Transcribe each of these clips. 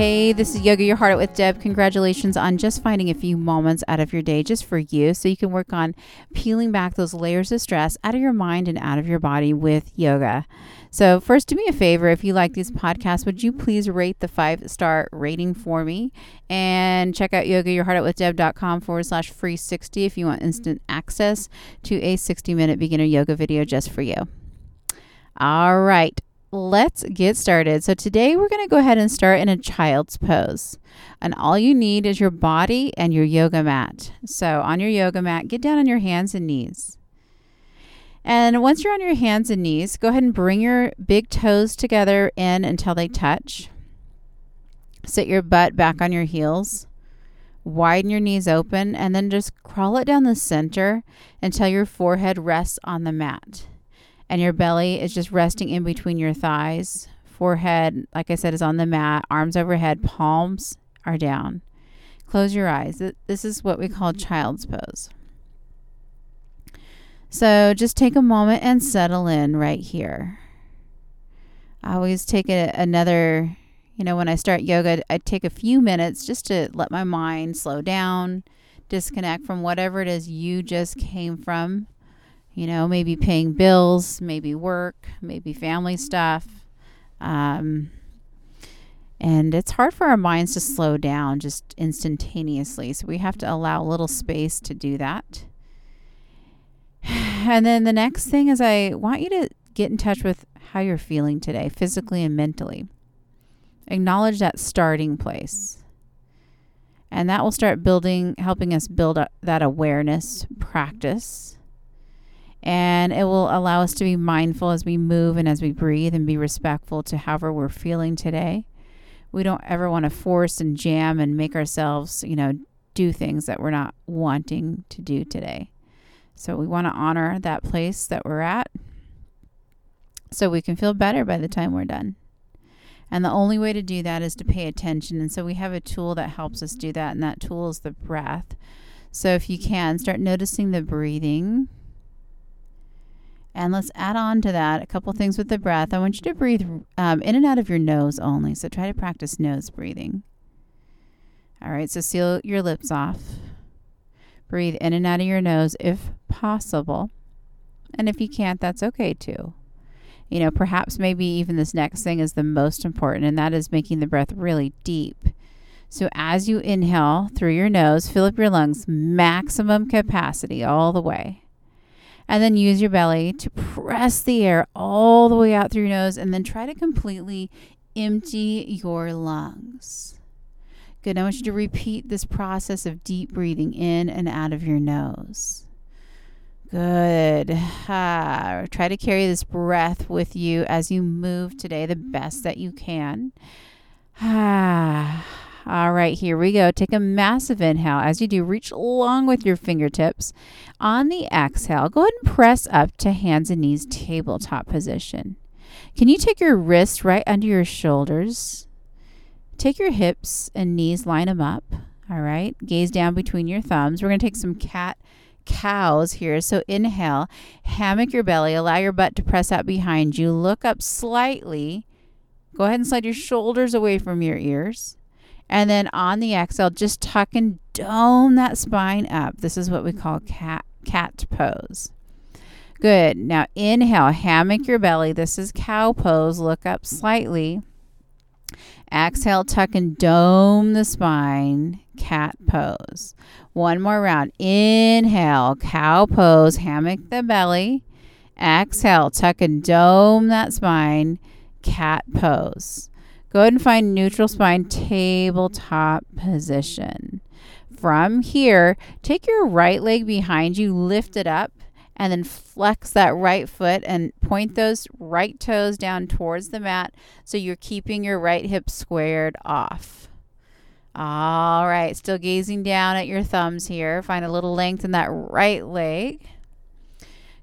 Hey, this is Yoga Your Heart Out with Deb. Congratulations on just finding a few moments out of your day just for you so you can work on peeling back those layers of stress out of your mind and out of your body with yoga. So, first, do me a favor if you like these podcasts, would you please rate the five star rating for me and check out yogayourheartoutwithdeb.com forward slash free 60 if you want instant access to a 60 minute beginner yoga video just for you. All right let's get started. So, today we're going to go ahead and start in a child's pose. And all you need is your body and your yoga mat. So, on your yoga mat, get down on your hands and knees. And once you're on your hands and knees, go ahead and bring your big toes together in until they touch. Sit your butt back on your heels. Widen your knees open and then just crawl it down the center until your forehead rests on the mat and your belly is just resting in between your thighs. Forehead, like I said, is on the mat, arms overhead, palms are down. Close your eyes. This is what we call child's pose. So just take a moment and settle in right here. I always take a, another, you know, when I start yoga, I take a few minutes just to let my mind slow down, disconnect from whatever it is you just came from you know, maybe paying bills, maybe work, maybe family stuff. Um, and it's hard for our minds to slow down just instantaneously. So we have to allow a little space to do that. And then the next thing is I want you to get in touch with how you're feeling today, physically and mentally. Acknowledge that starting place. And that will start building, helping us build that awareness practice and it will allow us to be mindful as we move and as we breathe and be respectful to however we're feeling today. We don't ever want to force and jam and make ourselves, you know, do things that we're not wanting to do today. So we want to honor that place that we're at so we can feel better by the time we're done. And the only way to do that is to pay attention. And so we have a tool that helps us do that, and that tool is the breath. So if you can, start noticing the breathing and let's add on to that a couple things with the breath. I want you to breathe um, in and out of your nose only. So try to practice nose breathing. All right, so seal your lips off. Breathe in and out of your nose if possible. And if you can't, that's okay too. You know, perhaps maybe even this next thing is the most important, and that is making the breath really deep. So as you inhale through your nose, fill up your lungs maximum capacity all the way. And then use your belly to press the air all the way out through your nose and then try to completely empty your lungs. Good. I want you to repeat this process of deep breathing in and out of your nose. Good. Ah, try to carry this breath with you as you move today the best that you can. Ah. All right, here we go. Take a massive inhale. As you do, reach long with your fingertips. On the exhale, go ahead and press up to hands and knees tabletop position. Can you take your wrists right under your shoulders? Take your hips and knees, line them up. All right, gaze down between your thumbs. We're going to take some cat cows here. So inhale, hammock your belly, allow your butt to press out behind you. Look up slightly. Go ahead and slide your shoulders away from your ears. And then on the exhale, just tuck and dome that spine up. This is what we call cat cat pose. Good. Now inhale, hammock your belly. This is cow pose. Look up slightly. Exhale, tuck and dome the spine. Cat pose. One more round. Inhale, cow pose. Hammock the belly. Exhale, tuck and dome that spine. Cat pose. Go ahead and find neutral spine tabletop position. From here, take your right leg behind you, lift it up, and then flex that right foot and point those right toes down towards the mat so you're keeping your right hip squared off. All right, still gazing down at your thumbs here. Find a little length in that right leg.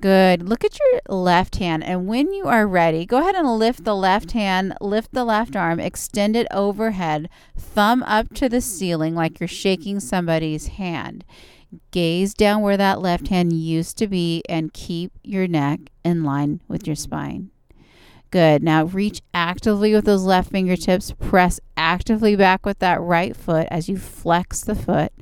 Good. Look at your left hand. And when you are ready, go ahead and lift the left hand, lift the left arm, extend it overhead, thumb up to the ceiling like you're shaking somebody's hand. Gaze down where that left hand used to be and keep your neck in line with your spine. Good. Now reach actively with those left fingertips. Press actively back with that right foot as you flex the foot.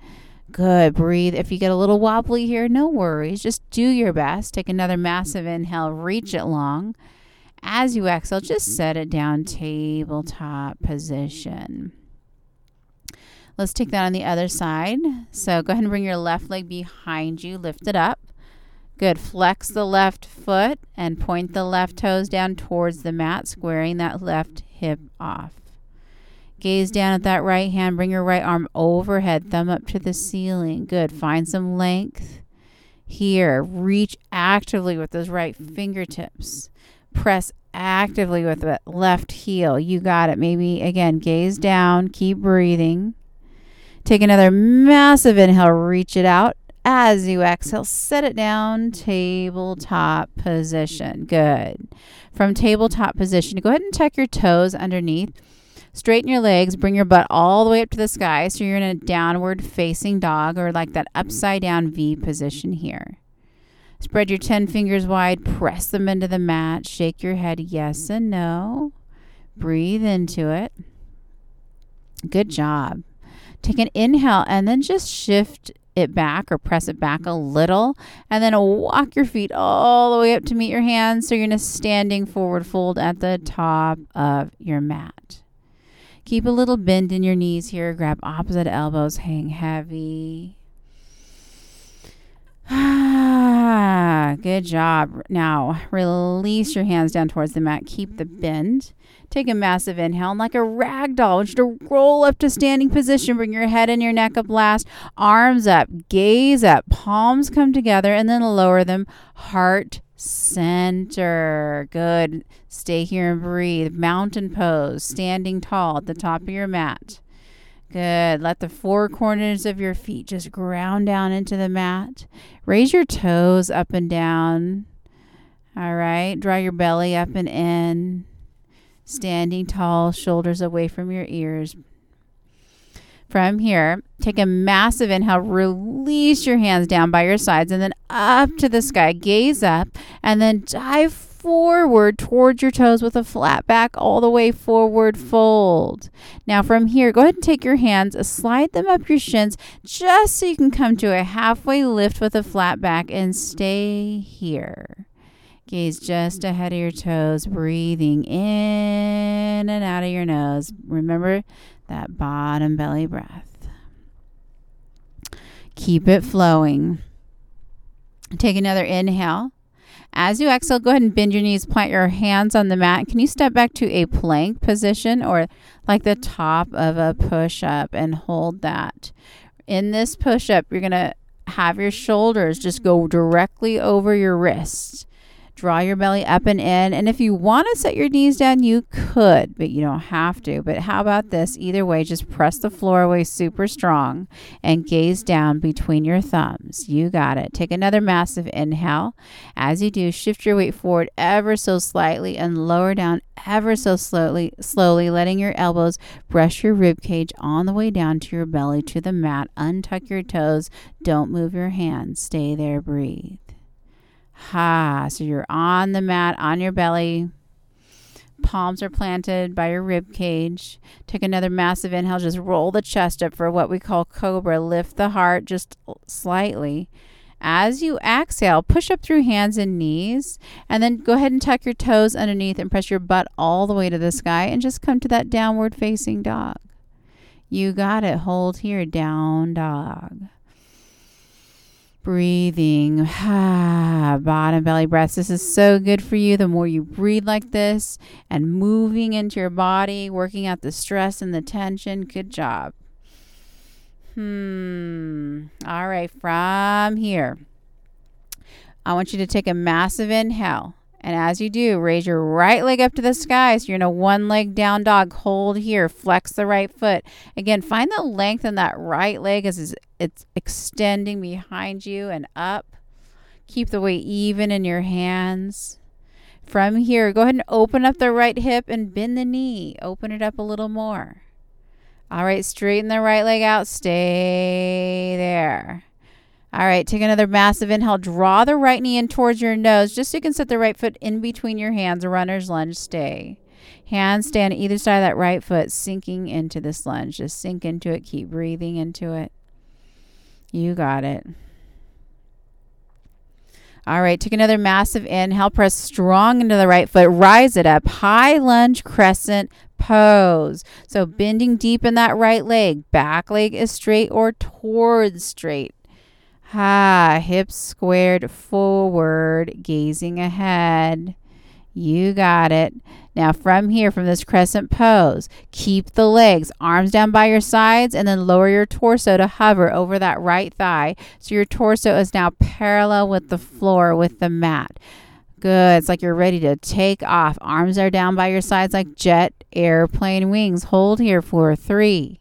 Good. Breathe. If you get a little wobbly here, no worries. Just do your best. Take another massive inhale. Reach it long. As you exhale, just mm-hmm. set it down, tabletop position. Let's take that on the other side. So go ahead and bring your left leg behind you. Lift it up. Good. Flex the left foot and point the left toes down towards the mat, squaring that left hip off. Gaze down at that right hand. Bring your right arm overhead, thumb up to the ceiling. Good. Find some length here. Reach actively with those right fingertips. Press actively with that left heel. You got it. Maybe again, gaze down. Keep breathing. Take another massive inhale. Reach it out. As you exhale, set it down, tabletop position. Good. From tabletop position, go ahead and tuck your toes underneath. Straighten your legs, bring your butt all the way up to the sky. So you're in a downward facing dog or like that upside down V position here. Spread your 10 fingers wide, press them into the mat, shake your head yes and no. Breathe into it. Good job. Take an inhale and then just shift it back or press it back a little. And then walk your feet all the way up to meet your hands. So you're in a standing forward fold at the top of your mat. Keep a little bend in your knees here. Grab opposite elbows, hang heavy. Ah, good job. Now release your hands down towards the mat. Keep the bend. Take a massive inhale and like a rag doll, you to roll up to standing position. Bring your head and your neck up last. Arms up, gaze up, palms come together, and then lower them. Heart center. Good. Stay here and breathe. Mountain pose, standing tall at the top of your mat. Good. Let the four corners of your feet just ground down into the mat. Raise your toes up and down. All right. Draw your belly up and in standing tall, shoulders away from your ears. From here, take a massive inhale, release your hands down by your sides and then up to the sky. Gaze up and then dive forward towards your toes with a flat back all the way forward fold. Now from here, go ahead and take your hands, slide them up your shins just so you can come to a halfway lift with a flat back and stay here. Gaze just ahead of your toes, breathing in and out of your nose. Remember that bottom belly breath. Keep it flowing. Take another inhale. As you exhale, go ahead and bend your knees, plant your hands on the mat. Can you step back to a plank position or like the top of a push up and hold that? In this push up, you're going to have your shoulders just go directly over your wrists. Draw your belly up and in. And if you want to set your knees down, you could, but you don't have to. But how about this? Either way, just press the floor away super strong and gaze down between your thumbs. You got it. Take another massive inhale. As you do, shift your weight forward ever so slightly and lower down ever so slowly, slowly, letting your elbows brush your rib cage on the way down to your belly to the mat. Untuck your toes. Don't move your hands. Stay there. Breathe. Ha. So you're on the mat, on your belly. Palms are planted by your rib cage. Take another massive inhale. Just roll the chest up for what we call cobra. Lift the heart just slightly. As you exhale, push up through hands and knees, and then go ahead and tuck your toes underneath and press your butt all the way to the sky and just come to that downward facing dog. You got it. Hold here, down dog. Breathing, ah, bottom belly breaths. This is so good for you. The more you breathe like this and moving into your body, working out the stress and the tension. Good job. Hmm. All right, from here, I want you to take a massive inhale. And as you do, raise your right leg up to the sky. So you're in a one leg down dog. Hold here. Flex the right foot. Again, find the length in that right leg as it's extending behind you and up. Keep the weight even in your hands. From here, go ahead and open up the right hip and bend the knee. Open it up a little more. All right, straighten the right leg out. Stay there. All right, take another massive inhale. Draw the right knee in towards your nose just so you can set the right foot in between your hands. Runner's lunge, stay. Hands stay on either side of that right foot, sinking into this lunge. Just sink into it. Keep breathing into it. You got it. All right, take another massive inhale. Press strong into the right foot. Rise it up. High lunge crescent pose. So bending deep in that right leg. Back leg is straight or towards straight. Ha, hips squared forward, gazing ahead. You got it. Now, from here, from this crescent pose, keep the legs, arms down by your sides, and then lower your torso to hover over that right thigh. So your torso is now parallel with the floor, with the mat. Good. It's like you're ready to take off. Arms are down by your sides like jet airplane wings. Hold here for three,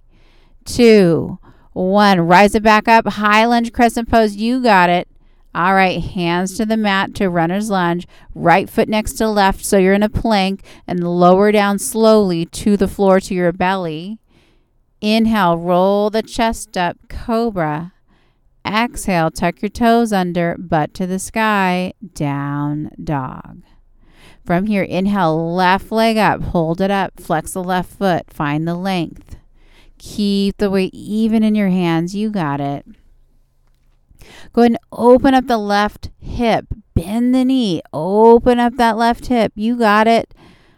two, one. Rise it back up. High lunge crescent pose. You got it. All right, hands to the mat to runner's lunge, right foot next to left so you're in a plank and lower down slowly to the floor to your belly. Inhale, roll the chest up, cobra. Exhale, tuck your toes under, butt to the sky, down dog. From here, inhale, left leg up, hold it up, flex the left foot, find the length. Keep the weight even in your hands, you got it. Go ahead and open up the left hip. Bend the knee. Open up that left hip. You got it.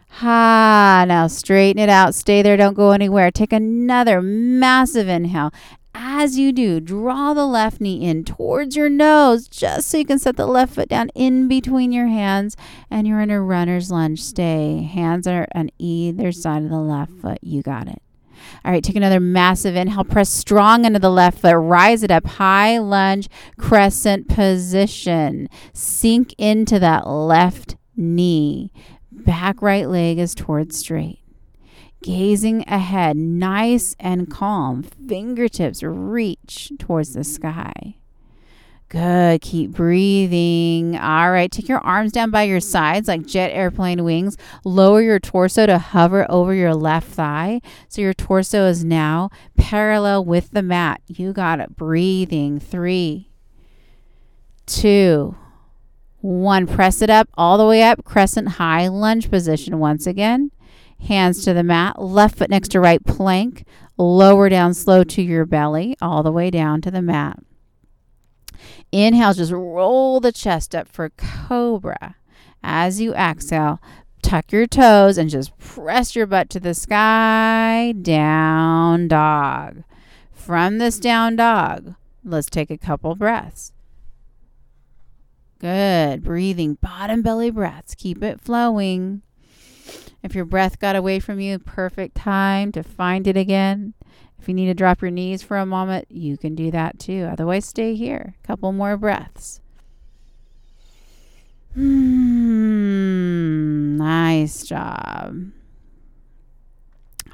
Ha. Now straighten it out. Stay there. Don't go anywhere. Take another massive inhale. As you do, draw the left knee in towards your nose just so you can set the left foot down in between your hands and you're in a runner's lunge. Stay. Hands are on either side of the left foot. You got it. All right, take another massive inhale. Press strong into the left foot. Rise it up. High lunge, crescent position. Sink into that left knee. Back right leg is towards straight. Gazing ahead, nice and calm. Fingertips reach towards the sky. Good. Keep breathing. All right. Take your arms down by your sides like jet airplane wings. Lower your torso to hover over your left thigh. So your torso is now parallel with the mat. You got it. Breathing. Three, two, one. Press it up all the way up. Crescent high lunge position once again. Hands to the mat. Left foot next to right plank. Lower down slow to your belly all the way down to the mat. Inhale, just roll the chest up for cobra. As you exhale, tuck your toes and just press your butt to the sky. Down dog. From this down dog, let's take a couple breaths. Good. Breathing bottom belly breaths. Keep it flowing. If your breath got away from you, perfect time to find it again. If you need to drop your knees for a moment, you can do that too. Otherwise, stay here. A couple more breaths. Hmm, nice job.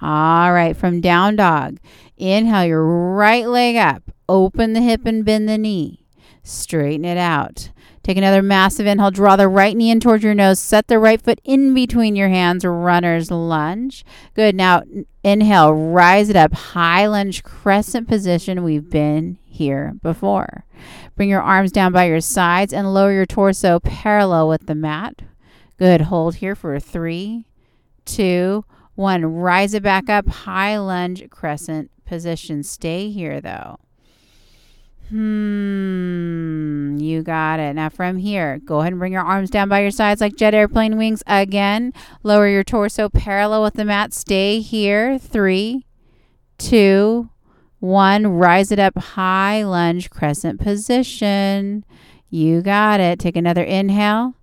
All right, from down dog, inhale your right leg up, open the hip and bend the knee, straighten it out. Take another massive inhale. Draw the right knee in towards your nose. Set the right foot in between your hands. Runner's lunge. Good. Now inhale. Rise it up. High lunge crescent position. We've been here before. Bring your arms down by your sides and lower your torso parallel with the mat. Good. Hold here for three, two, one. Rise it back up. High lunge crescent position. Stay here though. Hmm, you got it. Now from here, go ahead and bring your arms down by your sides like jet airplane wings again. Lower your torso parallel with the mat. Stay here. Three, two, one. Rise it up high lunge crescent position. You got it. Take another inhale.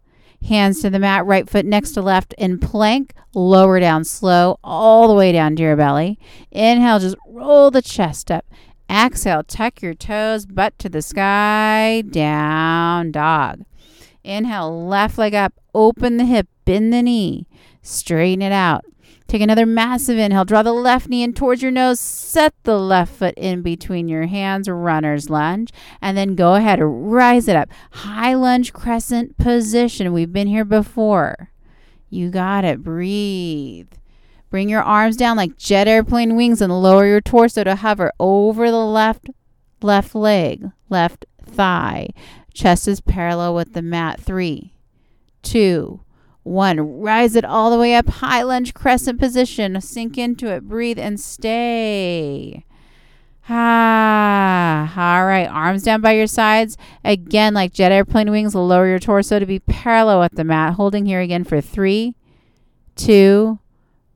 Hands to the mat, right foot next to left in plank. Lower down slow, all the way down to your belly. Inhale, just roll the chest up. Exhale, tuck your toes, butt to the sky, down dog. Inhale, left leg up, open the hip, bend the knee, straighten it out. Take another massive inhale. Draw the left knee in towards your nose. Set the left foot in between your hands, runner's lunge. And then go ahead, rise it up. High lunge crescent position. We've been here before. You got it. Breathe. Bring your arms down like jet airplane wings and lower your torso to hover over the left left leg, left thigh. Chest is parallel with the mat. Three, two, one. Rise it all the way up. High lunge crescent position. Sink into it. Breathe and stay. Ah, all right. Arms down by your sides. Again, like jet airplane wings, lower your torso to be parallel with the mat. Holding here again for three, two,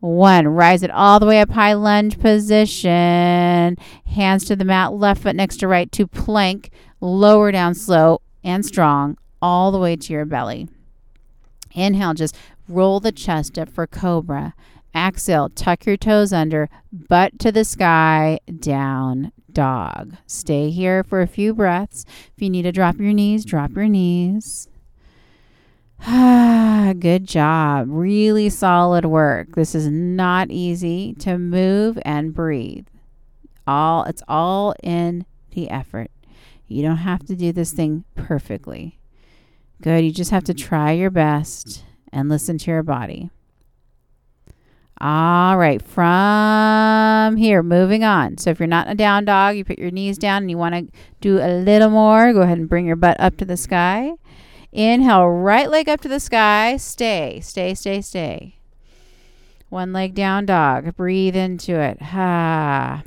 one. Rise it all the way up, high lunge position. Hands to the mat, left foot next to right to plank. Lower down slow and strong, all the way to your belly. Inhale, just roll the chest up for cobra. Exhale, tuck your toes under, butt to the sky, down dog. Stay here for a few breaths. If you need to drop your knees, drop your knees. Good job. Really solid work. This is not easy to move and breathe. All it's all in the effort. You don't have to do this thing perfectly. Good. You just have to try your best and listen to your body. All right, from here, moving on. So if you're not a down dog, you put your knees down and you want to do a little more, go ahead and bring your butt up to the sky. Inhale, right leg up to the sky. Stay, stay, stay, stay. One leg down dog. Breathe into it. Ha.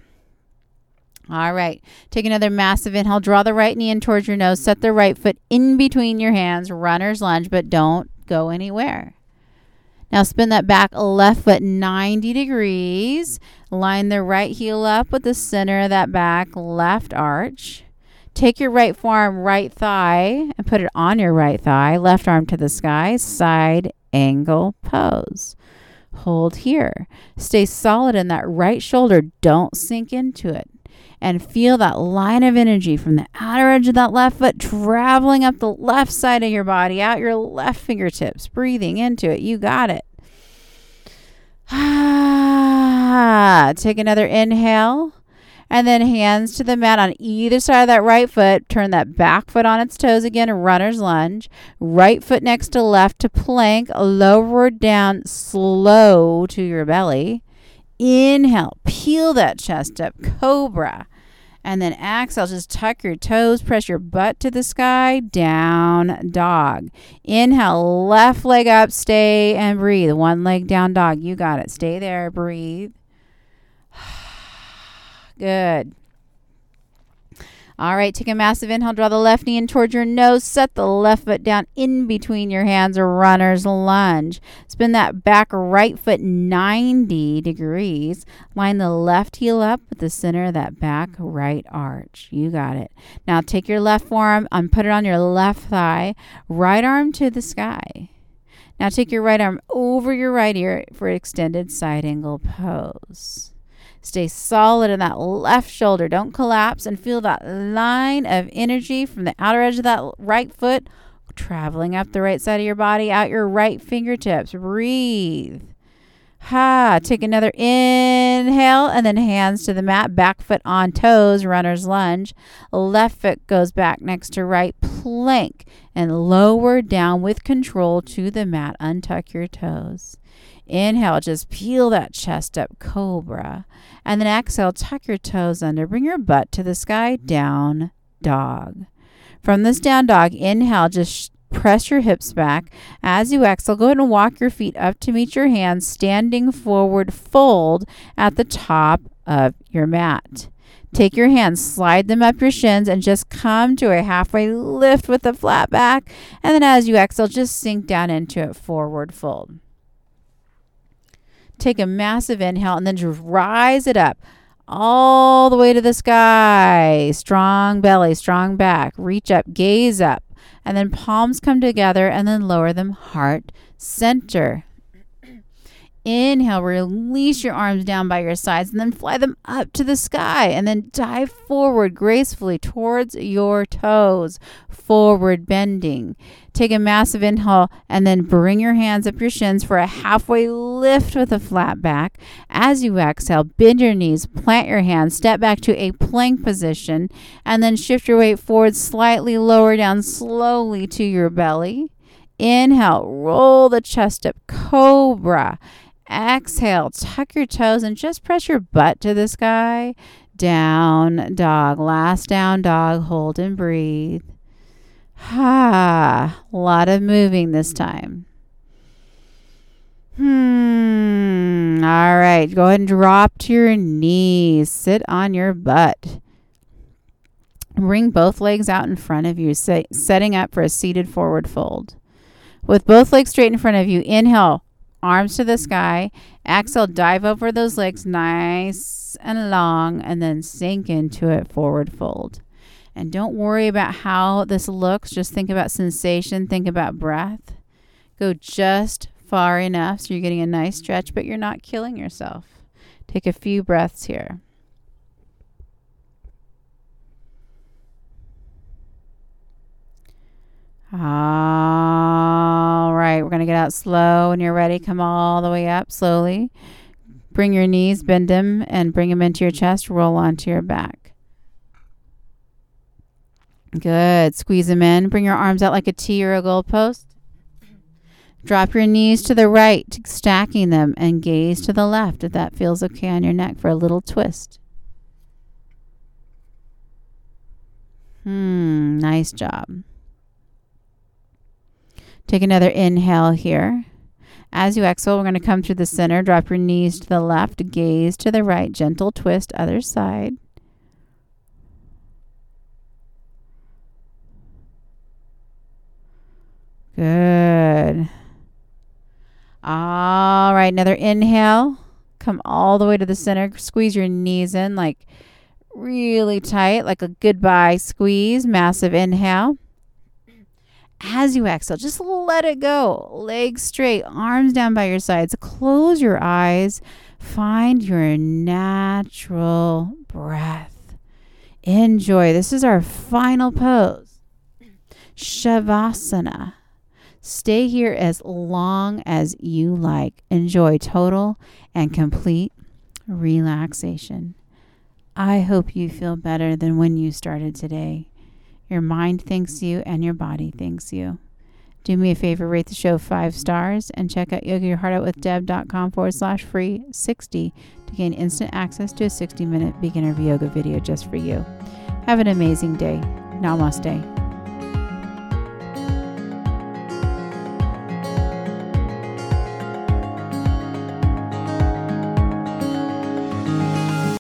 All right. Take another massive inhale. Draw the right knee in towards your nose. Set the right foot in between your hands. Runner's lunge, but don't go anywhere. Now spin that back left foot 90 degrees. Line the right heel up with the center of that back left arch. Take your right forearm, right thigh, and put it on your right thigh. Left arm to the sky. Side angle pose. Hold here. Stay solid in that right shoulder. Don't sink into it and feel that line of energy from the outer edge of that left foot traveling up the left side of your body, out your left fingertips, breathing into it. You got it. Take another inhale. And then hands to the mat on either side of that right foot. Turn that back foot on its toes again, runner's lunge. Right foot next to left to plank. Lower down slow to your belly. Inhale, peel that chest up, cobra. And then exhale, just tuck your toes, press your butt to the sky, down dog. Inhale, left leg up, stay and breathe. One leg down dog. You got it. Stay there, breathe. Good. All right, take a massive inhale. Draw the left knee in towards your nose. Set the left foot down in between your hands, runner's lunge. Spin that back right foot 90 degrees. Line the left heel up with the center of that back right arch. You got it. Now take your left forearm and put it on your left thigh. Right arm to the sky. Now take your right arm over your right ear for extended side angle pose. Stay solid in that left shoulder. Don't collapse and feel that line of energy from the outer edge of that right foot traveling up the right side of your body, out your right fingertips. Breathe. Ha. Take another inhale and then hands to the mat. Back foot on toes, runner's lunge. Left foot goes back next to right plank and lower down with control to the mat. Untuck your toes. Inhale, just peel that chest up, cobra. And then exhale, tuck your toes under, bring your butt to the sky, down dog. From this down dog, inhale, just press your hips back. As you exhale, go ahead and walk your feet up to meet your hands, standing forward fold at the top of your mat. Take your hands, slide them up your shins, and just come to a halfway lift with a flat back. And then as you exhale, just sink down into it, forward fold. Take a massive inhale and then just rise it up all the way to the sky. Strong belly, strong back. Reach up, gaze up. And then palms come together and then lower them heart center. Inhale, release your arms down by your sides and then fly them up to the sky and then dive forward gracefully towards your toes, forward bending. Take a massive inhale and then bring your hands up your shins for a halfway lift with a flat back. As you exhale, bend your knees, plant your hands, step back to a plank position, and then shift your weight forward slightly, lower down slowly to your belly. Inhale, roll the chest up, cobra. Exhale, tuck your toes and just press your butt to the sky. down dog. Last down dog. Hold and breathe. Ha. A lot of moving this time. Hmm. All right. Go ahead and drop to your knees. Sit on your butt. Bring both legs out in front of you, setting up for a seated forward fold. With both legs straight in front of you, inhale, arms to the sky. Exhale, dive over those legs nice and long, and then sink into it, forward fold. And don't worry about how this looks. Just think about sensation, think about breath. Go just far enough so you're getting a nice stretch, but you're not killing yourself. Take a few breaths here. All right, we're going to get out slow. When you're ready, come all the way up slowly. Bring your knees, bend them, and bring them into your chest. Roll onto your back. Good. Squeeze them in. Bring your arms out like a T or a goalpost. Drop your knees to the right, stacking them, and gaze to the left if that feels okay on your neck for a little twist. Hmm, nice job. Take another inhale here. As you exhale, we're going to come through the center. Drop your knees to the left, gaze to the right, gentle twist, other side. Good. All right, another inhale. Come all the way to the center. Squeeze your knees in like really tight, like a goodbye squeeze. Massive inhale. As you exhale, just let it go. Legs straight, arms down by your sides. Close your eyes. Find your natural breath. Enjoy. This is our final pose. Shavasana. Stay here as long as you like. Enjoy total and complete relaxation. I hope you feel better than when you started today. Your mind thanks you and your body thanks you. Do me a favor, rate the show five stars and check out yogayourheartoutwithdeb.com forward slash free 60 to gain instant access to a 60 minute beginner yoga video just for you. Have an amazing day. Namaste.